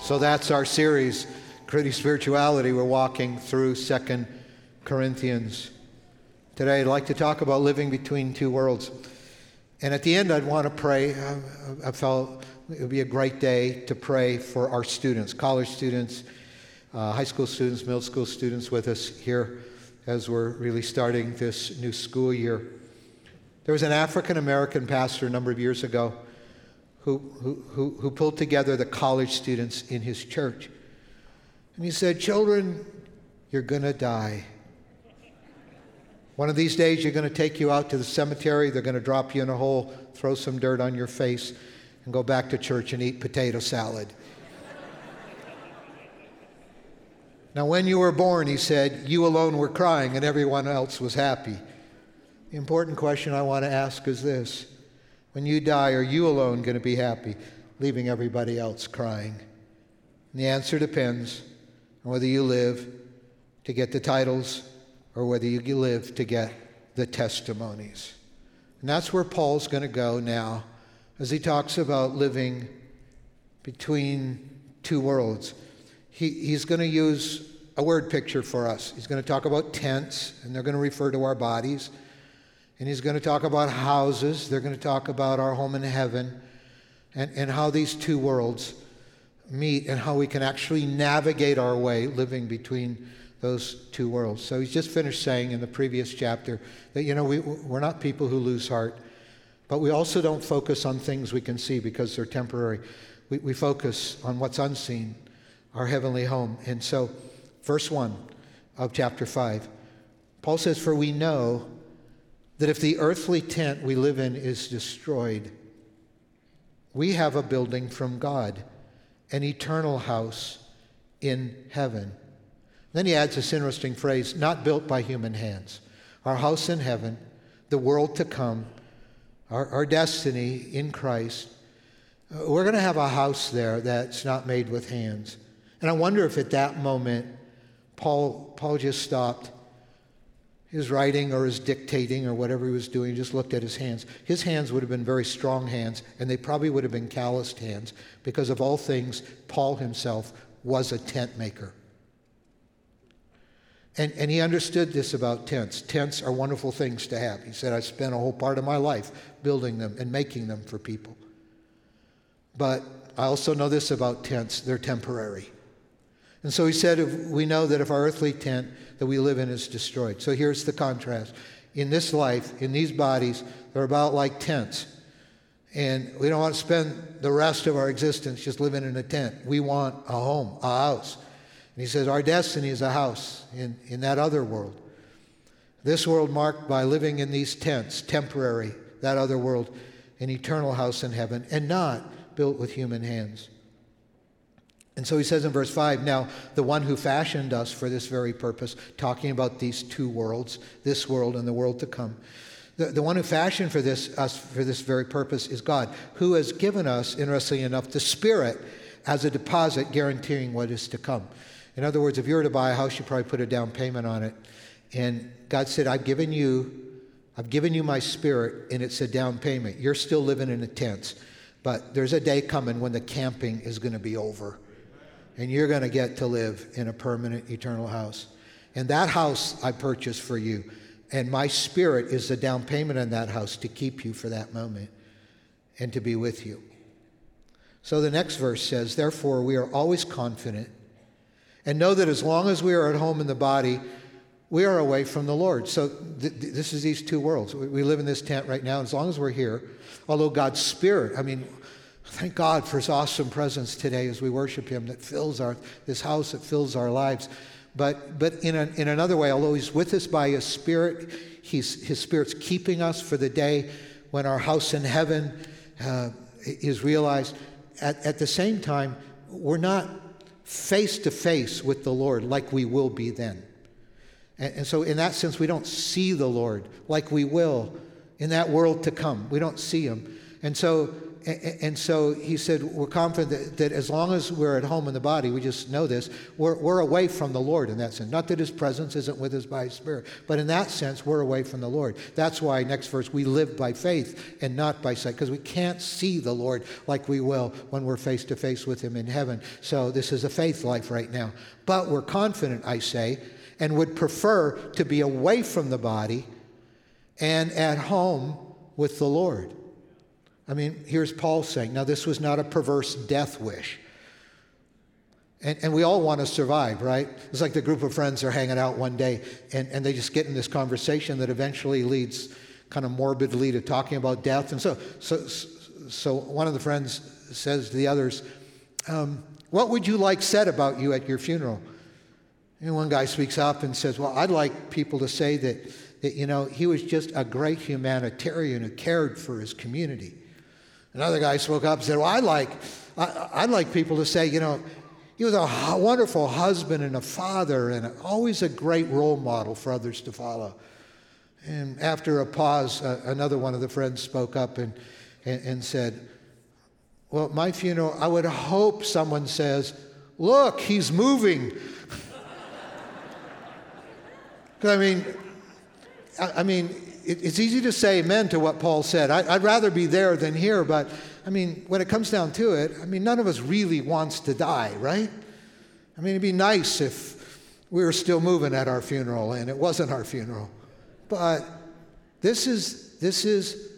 So that's our series, Creative Spirituality. We're walking through Second Corinthians. Today, I'd like to talk about living between two worlds. And at the end, I'd want to pray. I felt it would be a great day to pray for our students, college students, uh, high school students, middle school students with us here as we're really starting this new school year. There was an African American pastor a number of years ago who, who, who, pulled together the college students in his church. And he said, Children, you're going to die. One of these days, you're going to take you out to the cemetery. They're going to drop you in a hole, throw some dirt on your face, and go back to church and eat potato salad. now, when you were born, he said, you alone were crying and everyone else was happy. The important question I want to ask is this when you die, are you alone going to be happy, leaving everybody else crying? And the answer depends on whether you live to get the titles or whether you live to get the testimonies. And that's where Paul's going to go now as he talks about living between two worlds. He, he's going to use a word picture for us. He's going to talk about tents, and they're going to refer to our bodies. And he's going to talk about houses. They're going to talk about our home in heaven and, and how these two worlds meet and how we can actually navigate our way living between those two worlds. So he's just finished saying in the previous chapter that, you know, we, we're not people who lose heart, but we also don't focus on things we can see because they're temporary. We, we focus on what's unseen, our heavenly home. And so, verse 1 of chapter 5, Paul says, For we know that if the earthly tent we live in is destroyed, we have a building from God, an eternal house in heaven. Then he adds this interesting phrase not built by human hands. Our house in heaven, the world to come, our, our destiny in Christ. Uh, we're going to have a house there that's not made with hands. And I wonder if at that moment, Paul, Paul just stopped his writing or his dictating or whatever he was doing, just looked at his hands. His hands would have been very strong hands, and they probably would have been calloused hands, because of all things, Paul himself was a tent maker. And, and he understood this about tents. Tents are wonderful things to have. He said, I spent a whole part of my life building them and making them for people. But I also know this about tents they're temporary. And so he said, if we know that if our earthly tent that we live in is destroyed. So here's the contrast. In this life, in these bodies, they're about like tents. And we don't want to spend the rest of our existence just living in a tent. We want a home, a house. And he says, Our destiny is a house in, in that other world. This world marked by living in these tents, temporary, that other world, an eternal house in heaven, and not built with human hands. And so he says in verse 5 Now, the one who fashioned us for this very purpose, talking about these two worlds, this world and the world to come, the, the one who fashioned for this, us for this very purpose is God, who has given us, interestingly enough, the Spirit as a deposit guaranteeing what is to come. In other words, if you were to buy a house, you'd probably put a down payment on it. And God said, I've given you, I've given you my spirit, and it's a down payment. You're still living in a tent. But there's a day coming when the camping is going to be over and you're going to get to live in a permanent eternal house. And that house I purchased for you. And my spirit is the down payment on that house to keep you for that moment and to be with you. So the next verse says, Therefore, we are always confident and know that as long as we are at home in the body, we are away from the Lord. So th- th- this is these two worlds. We, we live in this tent right now. As long as we're here, although God's Spirit, I mean, Thank God for his awesome presence today as we worship him that fills our, this house, that fills our lives. But, but in, a, in another way, although he's with us by his spirit, he's, his spirit's keeping us for the day when our house in heaven uh, is realized. At, at the same time, we're not face to face with the Lord like we will be then. And, and so, in that sense, we don't see the Lord like we will in that world to come. We don't see him. And so, and so he said, We're confident that, that, as long as we're at home in the body, we just know this, we're, we're away from the Lord in that sense. Not that his presence isn't with us by his spirit, but in that sense, we're away from the Lord. That's why, next verse, we live by faith and not by sight, because we can't see the Lord like we will when we're face to face with him in heaven. So this is a faith life right now. But we're confident, I say, and would prefer to be away from the body and at home with the Lord. I mean, here's Paul saying, now this was not a perverse death wish. And, and we all want to survive, right? It's like the group of friends are hanging out one day and, and they just get in this conversation that eventually leads kind of morbidly to talking about death. And so, so, so one of the friends says to the others, um, What would you like said about you at your funeral? And one guy speaks up and says, Well, I'd like people to say that, that you know, he was just a great humanitarian who cared for his community. Another guy spoke up and said, Well, I'd like, I, would like people to say, you know, he was a wonderful husband and a father and always a great role model for others to follow. And after a pause, uh, another one of the friends spoke up and, and, and said, Well, at my funeral, I would hope someone says, Look, he's moving. Because, I mean, I, I mean, it, it's easy to say amen to what Paul said. I, I'd rather be there than here, but I mean, when it comes down to it, I mean, none of us really wants to die, right? I mean, it'd be nice if we were still moving at our funeral and it wasn't our funeral. But this is, this is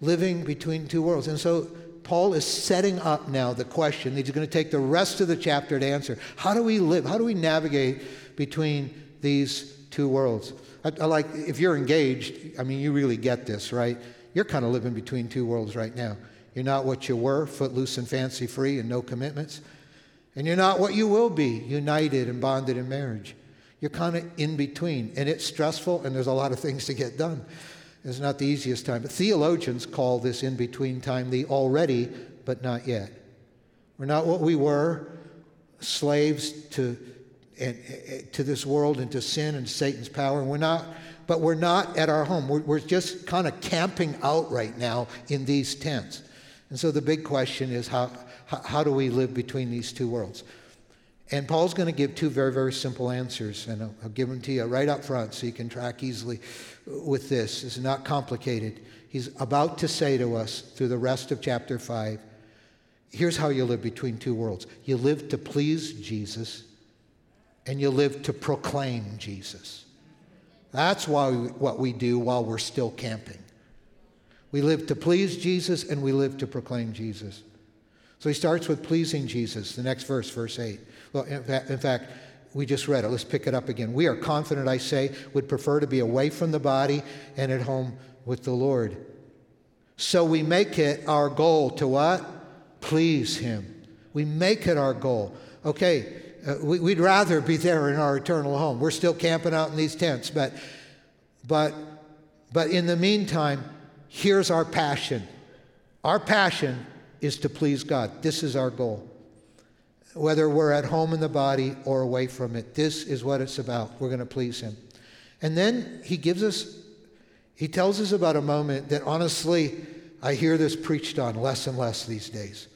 living between two worlds. And so Paul is setting up now the question he's going to take the rest of the chapter to answer. How do we live? How do we navigate between these two worlds? I, I like, if you're engaged, I mean, you really get this, right? You're kind of living between two worlds right now. You're not what you were, footloose and fancy free and no commitments. And you're not what you will be, united and bonded in marriage. You're kind of in between. And it's stressful, and there's a lot of things to get done. It's not the easiest time. But theologians call this in between time the already, but not yet. We're not what we were, slaves to and, to this world and to sin and Satan's power. And we're not, but we're not at our home. We're, we're just kind of camping out right now in these tents. And so the big question is how, how, how do we live between these two worlds? And Paul's going to give two very, very simple answers, and I'll, I'll, give them to you right up front so you can track easily uh, with this. It's not complicated. He's about to say to us through the rest of chapter 5 here's how you live between two worlds you live to please Jesus, and you live to proclaim Jesus. That's why we, what we do while we're still camping. We live to please Jesus and we live to proclaim Jesus. So he starts with pleasing Jesus. The next verse, verse 8. Well, in fact, in fact, we just read it. Let's pick it up again. We are confident, I say, would prefer to be away from the body and at home with the Lord. So we make it our goal to what? Please him. We make it our goal. Okay, uh, we, would rather be there in our eternal home. We're still camping out in these tents, but, but, but in the meantime, here's our passion. Our passion is to please God. This is our goal. Whether we're at home in the body or away from it, this is what it's about. We're going to please Him. And then He gives us, He tells us about a moment that honestly, I hear this preached on less and less these days,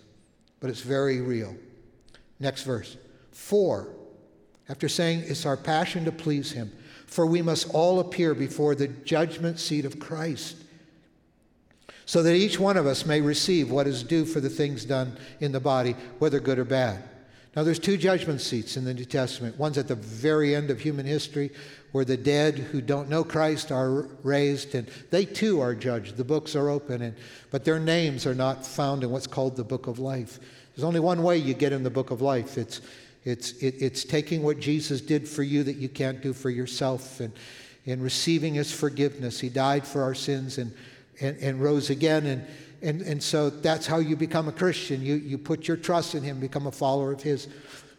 but it's very real. Next verse. For, after saying it's our passion to please him, for we must all appear before the judgment seat of Christ, so that each one of us may receive what is due for the things done in the body, whether good or bad. Now, there's two judgment seats in the New Testament. One's at the very end of human history, where the dead who don't know Christ are raised, and they too are judged. The books are open, and, but their names are not found in what's called the book of life. There's only one way you get in the book of life it's it's, it, it's taking what Jesus did for you that you can't do for yourself and, and receiving his forgiveness. He died for our sins and, and, and rose again. And, and, and so that's how you become a Christian. You, you put your trust in him, become a follower of his.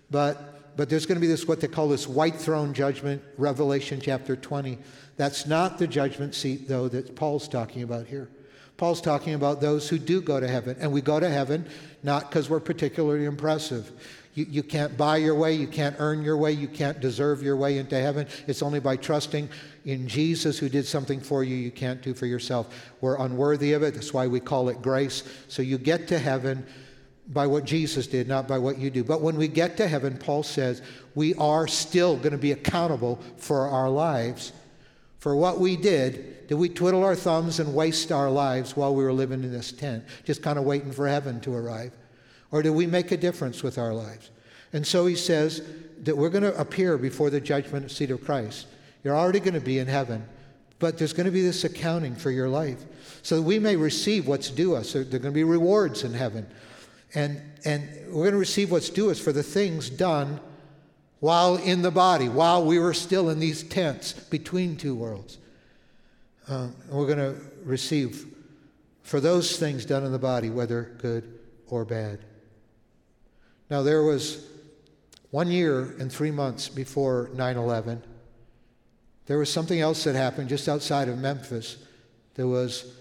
But, but there's going to be this, what they call this white throne judgment, Revelation chapter 20. That's not the judgment seat, though, that Paul's talking about here. Paul's talking about those who do go to heaven. And we go to heaven not because we're particularly impressive. You, you can't buy your way, you can't earn your way, you can't deserve your way into heaven. It's only by trusting in Jesus who did something for you you can't do for yourself. We're unworthy of it. That's why we call it grace. So you get to heaven by what Jesus did, not by what you do. But when we get to heaven, Paul says we are still going to be accountable for our lives, for what we did. Did we twiddle our thumbs and waste our lives while we were living in this tent, just kind of waiting for heaven to arrive? Or do we make a difference with our lives? And so he says that we're going to appear before the judgment seat of Christ. You're already going to be in heaven, but there's going to be this accounting for your life. So that we may receive what's due us. There, are going to be rewards in heaven. And, and we're going to receive what's due us for the things done while in the body, while we were still in these tents between two worlds. Uh, we're going to receive for those things done in the body, whether good or bad. Now, there was one year and three months before 9 11, there was something else that happened just outside of Memphis. There was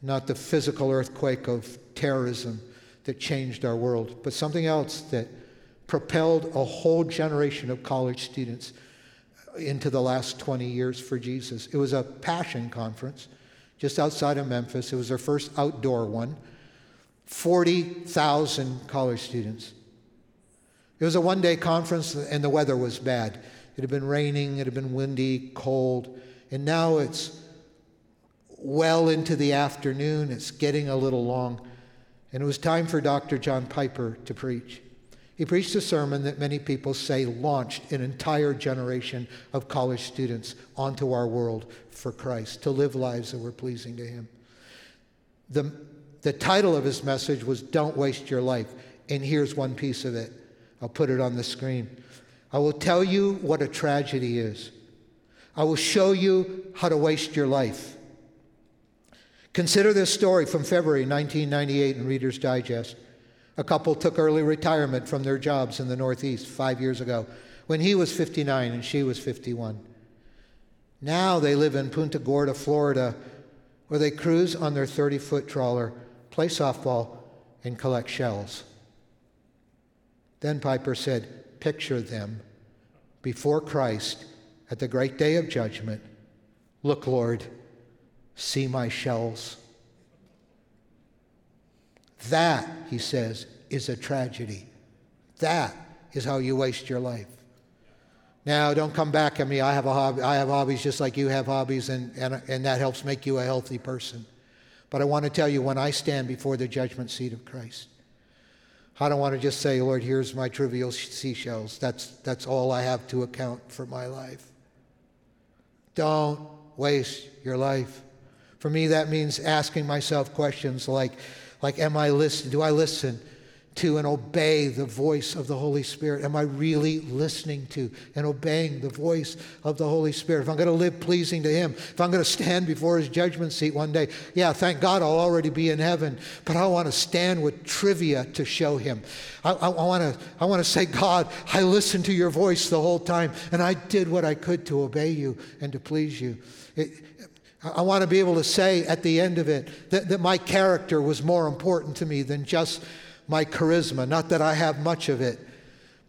not the physical earthquake of terrorism that changed our world, but something else that propelled a whole generation of college students into the last 20 years for Jesus. It was a passion conference just outside of Memphis. It was our first outdoor one. 40,000 college students. It was a one day conference and the weather was bad. It had been raining, it had been windy, cold, and now it's well into the afternoon. It's getting a little long. And it was time for Dr. John Piper to preach. He preached a sermon that many people say launched an entire generation of college students onto our world for Christ, to live lives that were pleasing to Him. The, the title of his message was Don't Waste Your Life. And here's one piece of it. I'll put it on the screen. I will tell you what a tragedy is. I will show you how to waste your life. Consider this story from February 1998 in Reader's Digest. A couple took early retirement from their jobs in the Northeast five years ago when he was 59 and she was 51. Now they live in Punta Gorda, Florida, where they cruise on their 30 foot trawler, play softball, and collect shells. Then Piper said, Picture them before Christ at the great day of judgment. Look, Lord, See my shells. That, he says, is a tragedy. That is how you waste your life. Now, don't come back at me. I have, a hobby, I have hobbies just like you have hobbies, and, and, and that helps make you a healthy person. But I want to tell you when I stand before the judgment seat of Christ, I don't want to just say, Lord, here's my trivial seashells. That's, that's all I have to account for my life. Don't waste your life. For me, that means asking myself questions like, like am I listen? Do I listen to and obey the voice of the Holy Spirit? Am I really listening to and obeying the voice of the Holy Spirit? If I'm going to live pleasing to Him, if I'm going to stand before His judgment seat one day, yeah, thank God I'll already be in heaven, but I want to stand with trivia to show Him. I, I, I want to I want to say, God, I listened to your voice the whole time, and I did what I could to obey you and to please you. It, I want to be able to say at the end of it that, that my character was more important to me than just my charisma. Not that I have much of it,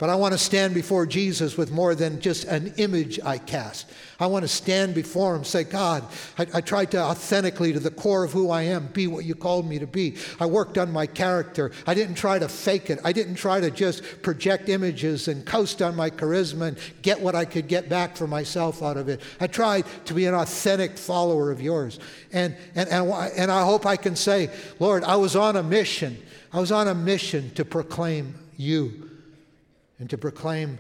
but I want to stand before Jesus with more than just an image I cast. I want to stand before him, say, God, I, I, tried to authentically, to the core of who I am, be what you called me to be. I worked on my character. I didn't try to fake it. I didn't try to just project images and coast on my charisma and get what I could get back for myself out of it. I tried to be an authentic follower of yours. And, and, and, and I hope I can say, Lord, I was on a mission. I was on a mission to proclaim you and to proclaim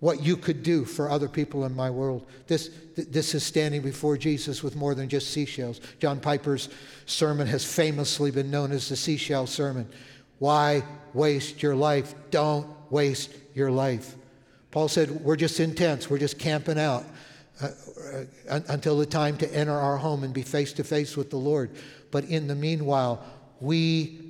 what you could do for other people in my world. This, this is standing before Jesus with more than just seashells. John Piper's sermon has famously been known as the seashell sermon. Why waste your life? Don't waste your life. Paul said, We're just in tents, we're just camping out uh, uh, until the time to enter our home and be face to face with the Lord. But in the meanwhile, we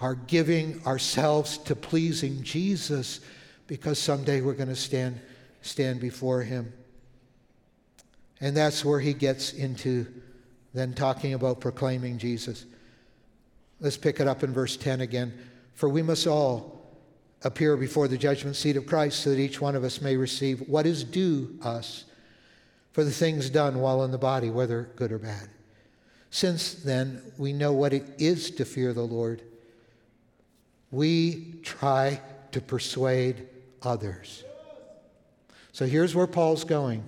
are giving ourselves to pleasing Jesus because someday we're going to stand, stand before him. And that's where he gets into then talking about proclaiming Jesus. Let's pick it up in verse 10 again. For we must all appear before the judgment seat of Christ so that each one of us may receive what is due us for the things done while in the body, whether good or bad. Since then we know what it is to fear the Lord, we try to persuade others. So here's where Paul's going.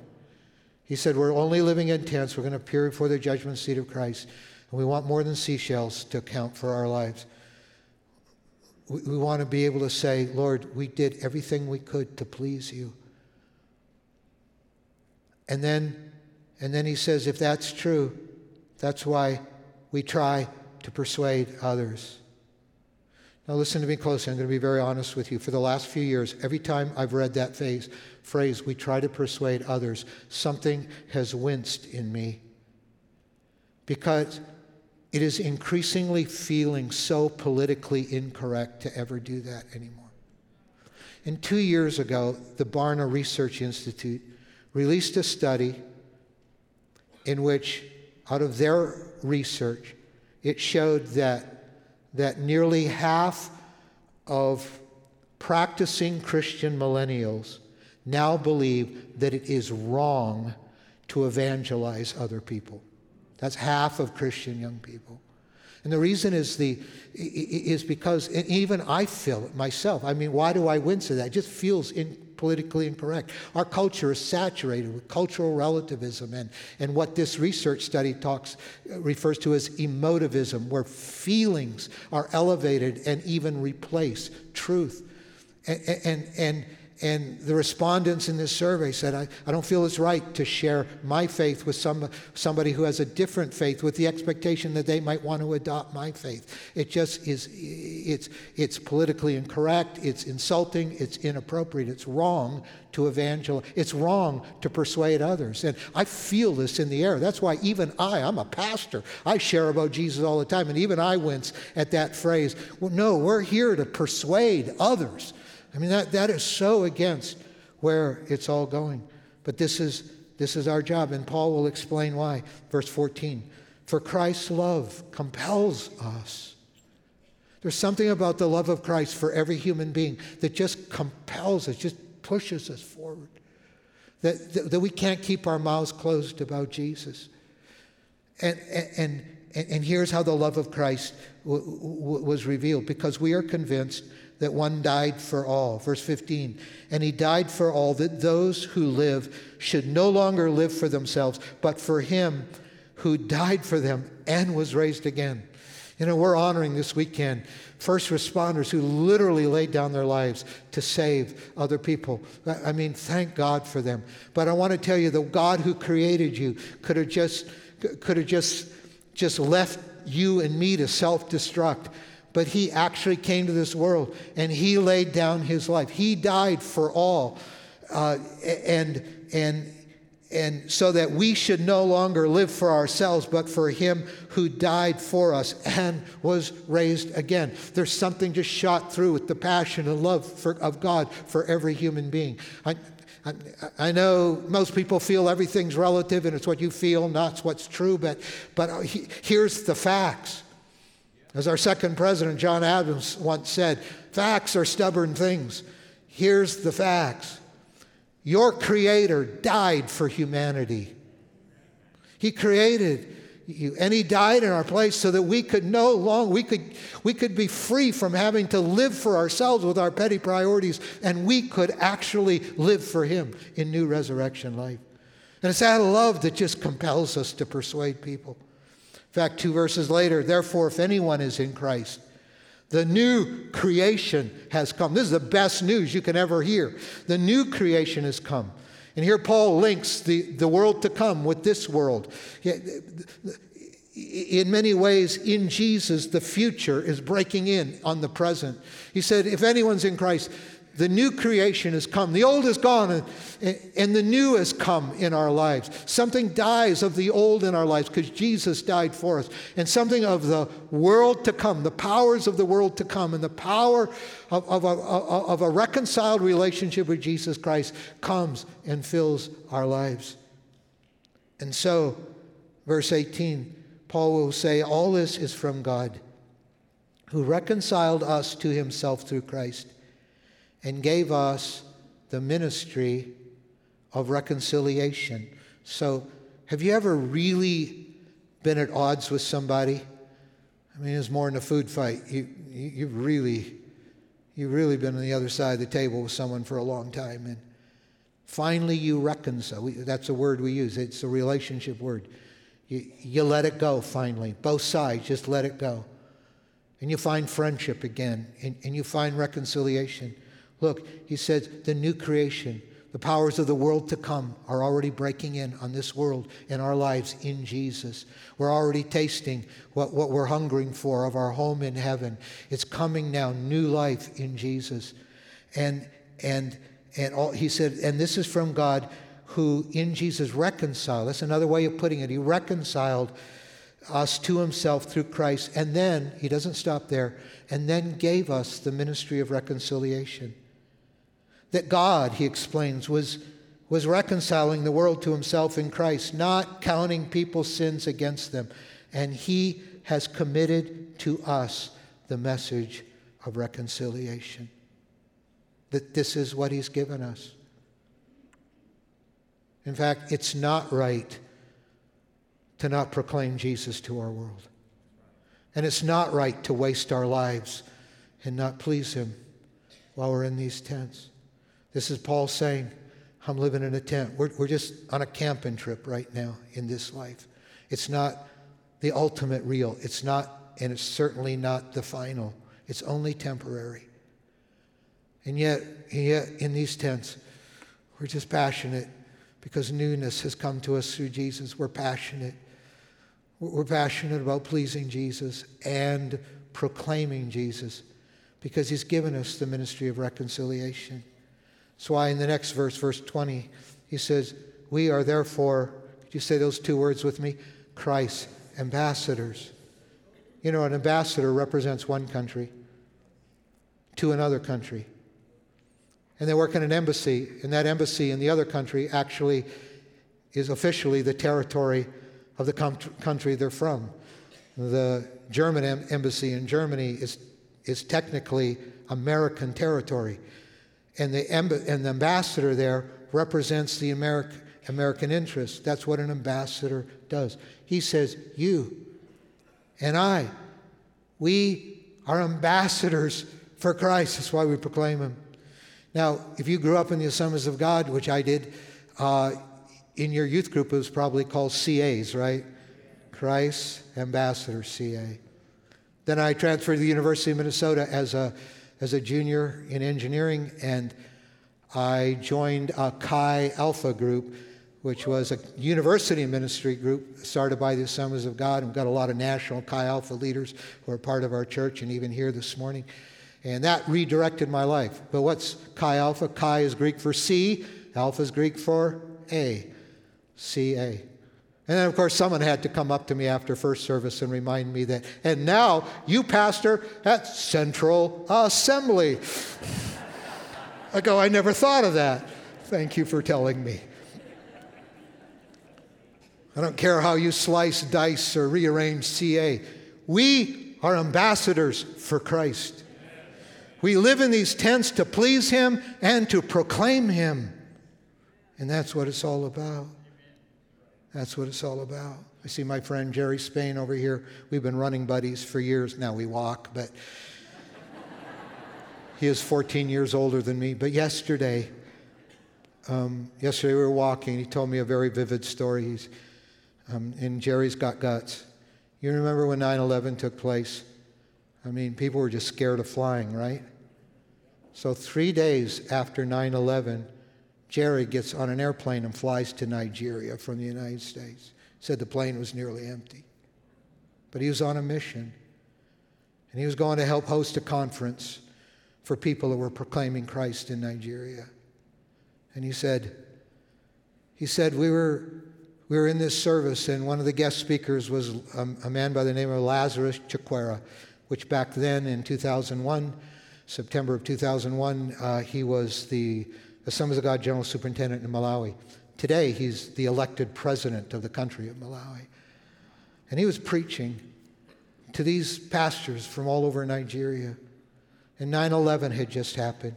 He said, We're only living in tents. We're going to appear before the judgment seat of Christ. And we want more than seashells to account for our lives. We, we want to be able to say, Lord, we did everything we could to please you. And then, and then he says, if that's true, that's why we try to persuade others. Now, listen to me closely. I'm going to be very honest with you. For the last few years, every time I've read that phase, phrase, we try to persuade others, something has winced in me. Because it is increasingly feeling so politically incorrect to ever do that anymore. And two years ago, the Barna Research Institute released a study in which, out of their research, it showed that, that nearly half of practicing Christian millennials now believe that it is wrong to evangelize other people. That's half of Christian young people. And the reason is the is because even I feel it myself. I mean, why do I wince at that? It just feels in, politically incorrect. Our culture is saturated with cultural relativism and, and what this research study talks uh, refers to as emotivism, where feelings are elevated and even replace truth. And, and, and and the respondents in this survey said, I, I don't feel it's right to share my faith with some, somebody who has a different faith with the expectation that they might want to adopt my faith. It just is, it's, it's politically incorrect, it's insulting, it's inappropriate, it's wrong to evangelize, it's wrong to persuade others. And I feel this in the air. That's why even I, I'm a pastor, I share about Jesus all the time, and even I wince at that phrase. Well, no, we're here to persuade others I mean, that, that is so against where it's all going. But this is, this is our job, and Paul will explain why. Verse 14 For Christ's love compels us. There's something about the love of Christ for every human being that just compels us, just pushes us forward. That, that, that we can't keep our mouths closed about Jesus. And, and, and, and here's how the love of Christ w- w- was revealed because we are convinced that one died for all. Verse 15, and he died for all, that those who live should no longer live for themselves, but for him who died for them and was raised again. You know, we're honoring this weekend first responders who literally laid down their lives to save other people. I mean, thank God for them. But I want to tell you, the God who created you could have just could have just just left you and me to self-destruct but he actually came to this world and he laid down his life. He died for all. Uh, and, and, and so that we should no longer live for ourselves, but for him who died for us and was raised again. There's something just shot through with the passion and love for, of God for every human being. I, I, know most people feel everything's relative and it's what you feel, not what's true, but, but he, here's the facts. As our second president, John Adams, once said, facts are stubborn things. Here's the facts your Creator died for humanity. He created you, and He died in our place so that we could no longer, we could, we could be free from having to live for ourselves with our petty priorities, and we could actually live for Him in new resurrection life. And it's that love that just compels us to persuade people. In fact, two verses later, therefore, if anyone is in Christ, the new creation has come. This is the best news you can ever hear. The new creation has come. And here Paul links the, the world to come with this world. In many ways, in Jesus, the future is breaking in on the present. He said, if anyone's in Christ, the new creation has come. The old is gone and, and the new has come in our lives. Something dies of the old in our lives because Jesus died for us. And something of the world to come, the powers of the world to come, and the power of, of, a, of a reconciled relationship with Jesus Christ comes and fills our lives. And so, verse 18, Paul will say, All this is from God, who reconciled us to himself through Christ and gave us the ministry of reconciliation. So, have you ever really been at odds with somebody? I mean, it's more than a food fight. You, you, you've really, you've really been on the other side of the table with someone for a long time, and finally you reconcile. That's a word we use. It's a relationship word. You, you let it go. Finally, both sides just let it go, and you find friendship again, and, and you find reconciliation. Look, he says the new creation. The powers of the world to come are already breaking in on this world in our lives in Jesus. We're already tasting what, what we're hungering for of our home in heaven. It's coming now, new life in Jesus. And, and, and all, he said, and this is from God who in Jesus reconciled. That's another way of putting it. He reconciled us to himself through Christ. And then, he doesn't stop there, and then gave us the ministry of reconciliation. That God, he explains, was, was reconciling the world to himself in Christ, not counting people's sins against them. And he has committed to us the message of reconciliation. That this is what he's given us. In fact, it's not right to not proclaim Jesus to our world. And it's not right to waste our lives and not please him while we're in these tents. This is Paul saying, I'm living in a tent. We're, we're just on a camping trip right now in this life. It's not the ultimate real. It's not, and it's certainly not the final. It's only temporary. And yet, yet in these tents, we're just passionate because newness has come to us through Jesus. We're passionate. We're passionate about pleasing Jesus and proclaiming Jesus because he's given us the ministry of reconciliation. That's why in the next verse, verse 20, he says, We are therefore, could you say those two words with me? Christ ambassadors. You know, an ambassador represents one country to another country. And they work in an embassy, and that embassy in the other country actually is officially the territory of the country they're from. The German embassy in Germany is, is technically American territory and the, and the ambassador there represents the American, American interest. That's what an ambassador does. He says, You and I, we are ambassadors for Christ. That's why we proclaim Him. Now, if you grew up in the Assemblies of God, which I did, uh, in your youth group it was probably called CAs, right? Christ Ambassador CA. Then I transferred to the University of Minnesota as a as a junior in engineering, and I joined a Chi Alpha group, which was a university ministry group started by the Assemblies of God. We've got a lot of national Chi Alpha leaders who are part of our church and even here this morning. And that redirected my life. But what's Chi Alpha? Chi is Greek for C, Alpha is Greek for A. C A. And then, of course, someone had to come up to me after first service and remind me that, and now you pastor at Central Assembly. I go, I never thought of that. Thank you for telling me. I don't care how you slice, dice, or rearrange CA. We are ambassadors for Christ. We live in these tents to please Him and to proclaim Him. And that's what it's all about. That's what it's all about. I see my friend Jerry Spain over here. We've been running buddies for years. Now we walk, but he is 14 years older than me. But yesterday, um, yesterday we were walking. He told me a very vivid story. He's, um, and Jerry's got guts. You remember when 9 11 took place? I mean, people were just scared of flying, right? So, three days after 9 11, Jerry gets on an airplane and flies to Nigeria from the United States. Said the plane was nearly empty. But he was on a mission. And he was going to help host a conference for people who were proclaiming Christ in Nigeria. And he said, he said, we were, we were in this service, and one of the guest speakers was a, a man by the name of Lazarus Chakwera, which back then in 2001, September of 2001, uh, he was the Assemblies of God General Superintendent in Malawi. Today, he's the elected president of the country of Malawi. And he was preaching to these pastors from all over Nigeria. And 9 11 had just happened.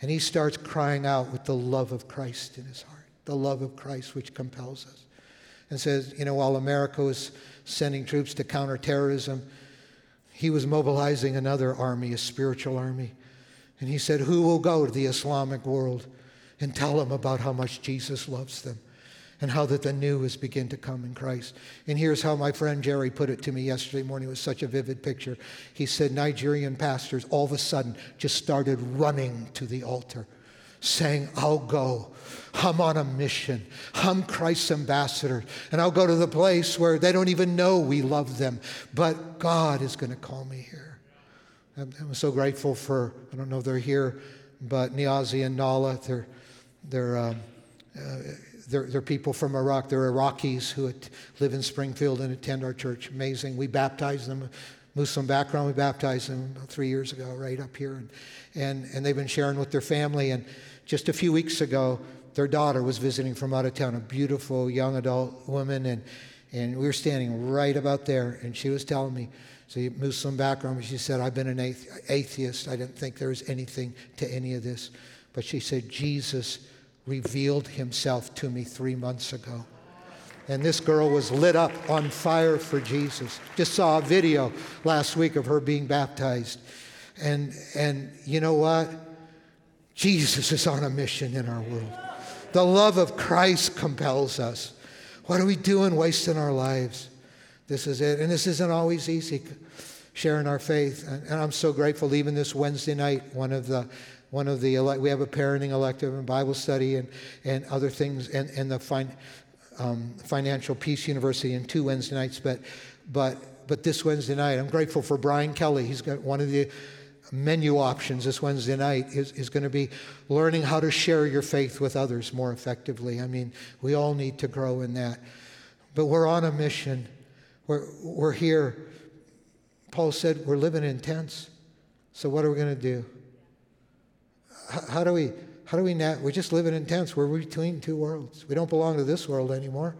And he starts crying out with the love of Christ in his heart, the love of Christ which compels us. And says, you know, while America was sending troops to counter terrorism, he was mobilizing another army, a spiritual army. And he said, Who will go to the Islamic world and tell them about how much Jesus loves them? and how that the new is begin to come in Christ. And here's how my friend Jerry put it to me yesterday morning. It was such a vivid picture. He said Nigerian pastors all of a sudden just started running to the altar, saying, I'll go. I'm on a mission. I'm Christ's ambassador. And I'll go to the place where they don't even know we love them. But God is going to call me here. I'm, so grateful for, I don't know if they're here, but Niazi and Nala, they're, they're um, uh, they're, they're people from Iraq. They're Iraqis who live in Springfield and attend our church. Amazing. We baptized them. Muslim background. We baptized them three years ago, right up here. And, and, and they've been sharing with their family. And just a few weeks ago, their daughter was visiting from out of town, a beautiful young adult woman. And, and we were standing right about there. And she was telling me, see, Muslim background. She said, I've been an atheist. I didn't think there was anything to any of this. But she said, Jesus revealed himself to me three months ago. And this girl was lit up on fire for Jesus. Just saw a video last week of her being baptized. And, and you know what? Jesus is on a mission in our world. The love of Christ compels us. What are we doing wasting our lives? This is it. And this isn't always easy, sharing our faith. And, and I'm so grateful, even this Wednesday night, one of the one of the we have a parenting elective and Bible study and, and other things and, and the fin, um, financial peace university and two Wednesday nights. But but but this Wednesday night I'm grateful for Brian Kelly. He's got one of the menu options this Wednesday night is, is going to be learning how to share your faith with others more effectively. I mean we all need to grow in that. But we're on a mission we're, we're here Paul said we're living in tents so what are we going to do how, do we, how do we, nat- we just live in tents. We're between two worlds. We don't belong to this world anymore.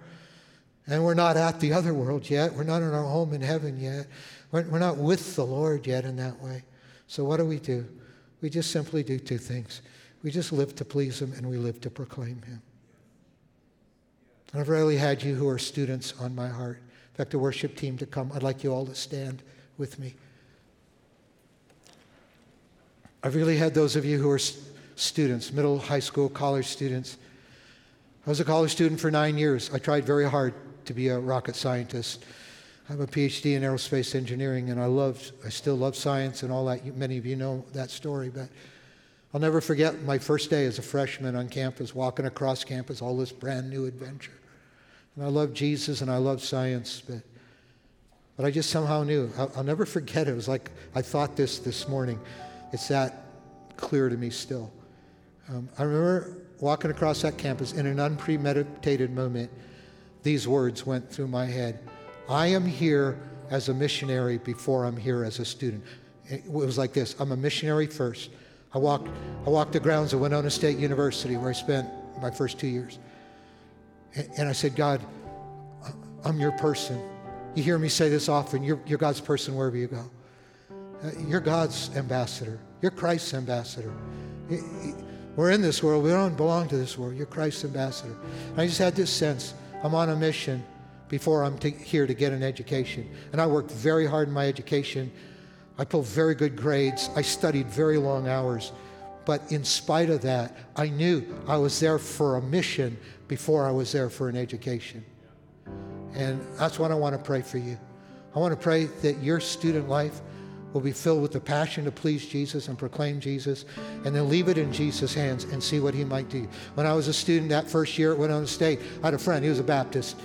And we're not at the other world yet. We're not in our home in heaven yet. We're, we're not with the Lord yet in that way. So what do we do? We just simply do two things. We just live to please Him and we live to proclaim Him. I've really had you who are students on my heart. Fact, the worship team to come. I'd like you all to stand with me. I've really had those of you who are students, middle, high school, college students. I was a college student for nine years. I tried very hard to be a rocket scientist. I have a PhD in aerospace engineering, and I loved, I still love science and all that. Many of you know that story, but I'll never forget my first day as a freshman on campus, walking across campus, all this brand new adventure. And I love Jesus and I love science, but, but I just somehow knew. I'll, I'll never forget it. It was like I thought this this morning. It's that clear to me still. Um, I remember walking across that campus in an unpremeditated moment, these words went through my head I am here as a missionary before I'm here as a student. It was like this I'm a missionary first. I walked, I walked the grounds of Winona State University where I spent my first two years. And, I said, God, I'm your person. You hear me say this often you're, you're God's person wherever you go. Uh, you're God's ambassador. You're Christ's ambassador. We're in this world. We don't belong to this world. You're Christ's ambassador. And I just had this sense I'm on a mission before I'm to, here to get an education. And I worked very hard in my education. I pulled very good grades. I studied very long hours. But in spite of that, I knew I was there for a mission before I was there for an education. And that's what I want to pray for you. I want to pray that your student life will be filled with the passion to please Jesus and proclaim Jesus, and then leave it in Jesus' hands and see what he might do. When I was a student that first year at Winona State, I had a friend, he was a Baptist,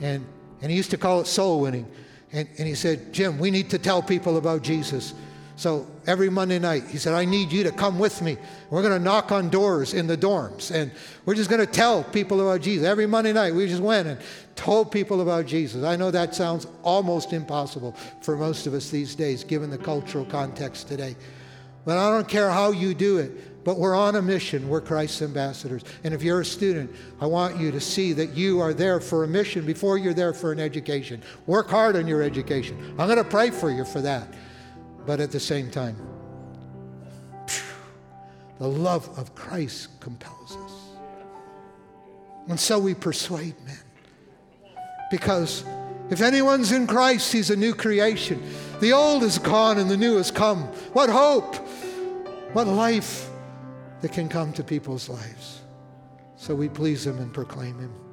and, and he used to call it soul winning. And, and he said, Jim, we need to tell people about Jesus. So every Monday night, he said, I need you to come with me. We're going to knock on doors in the dorms and we're just going to tell people about Jesus. Every Monday night, we just went and told people about Jesus. I know that sounds almost impossible for most of us these days, given the cultural context today. But I don't care how you do it, but we're on a mission. We're Christ's ambassadors. And if you're a student, I want you to see that you are there for a mission before you're there for an education. Work hard on your education. I'm going to pray for you for that. But at the same time, The love of Christ compels us. And so we persuade men. Because if anyone's in Christ, he's a new creation. The old is gone and the new has come. What hope! What life that can come to people's lives. So we please him and proclaim him.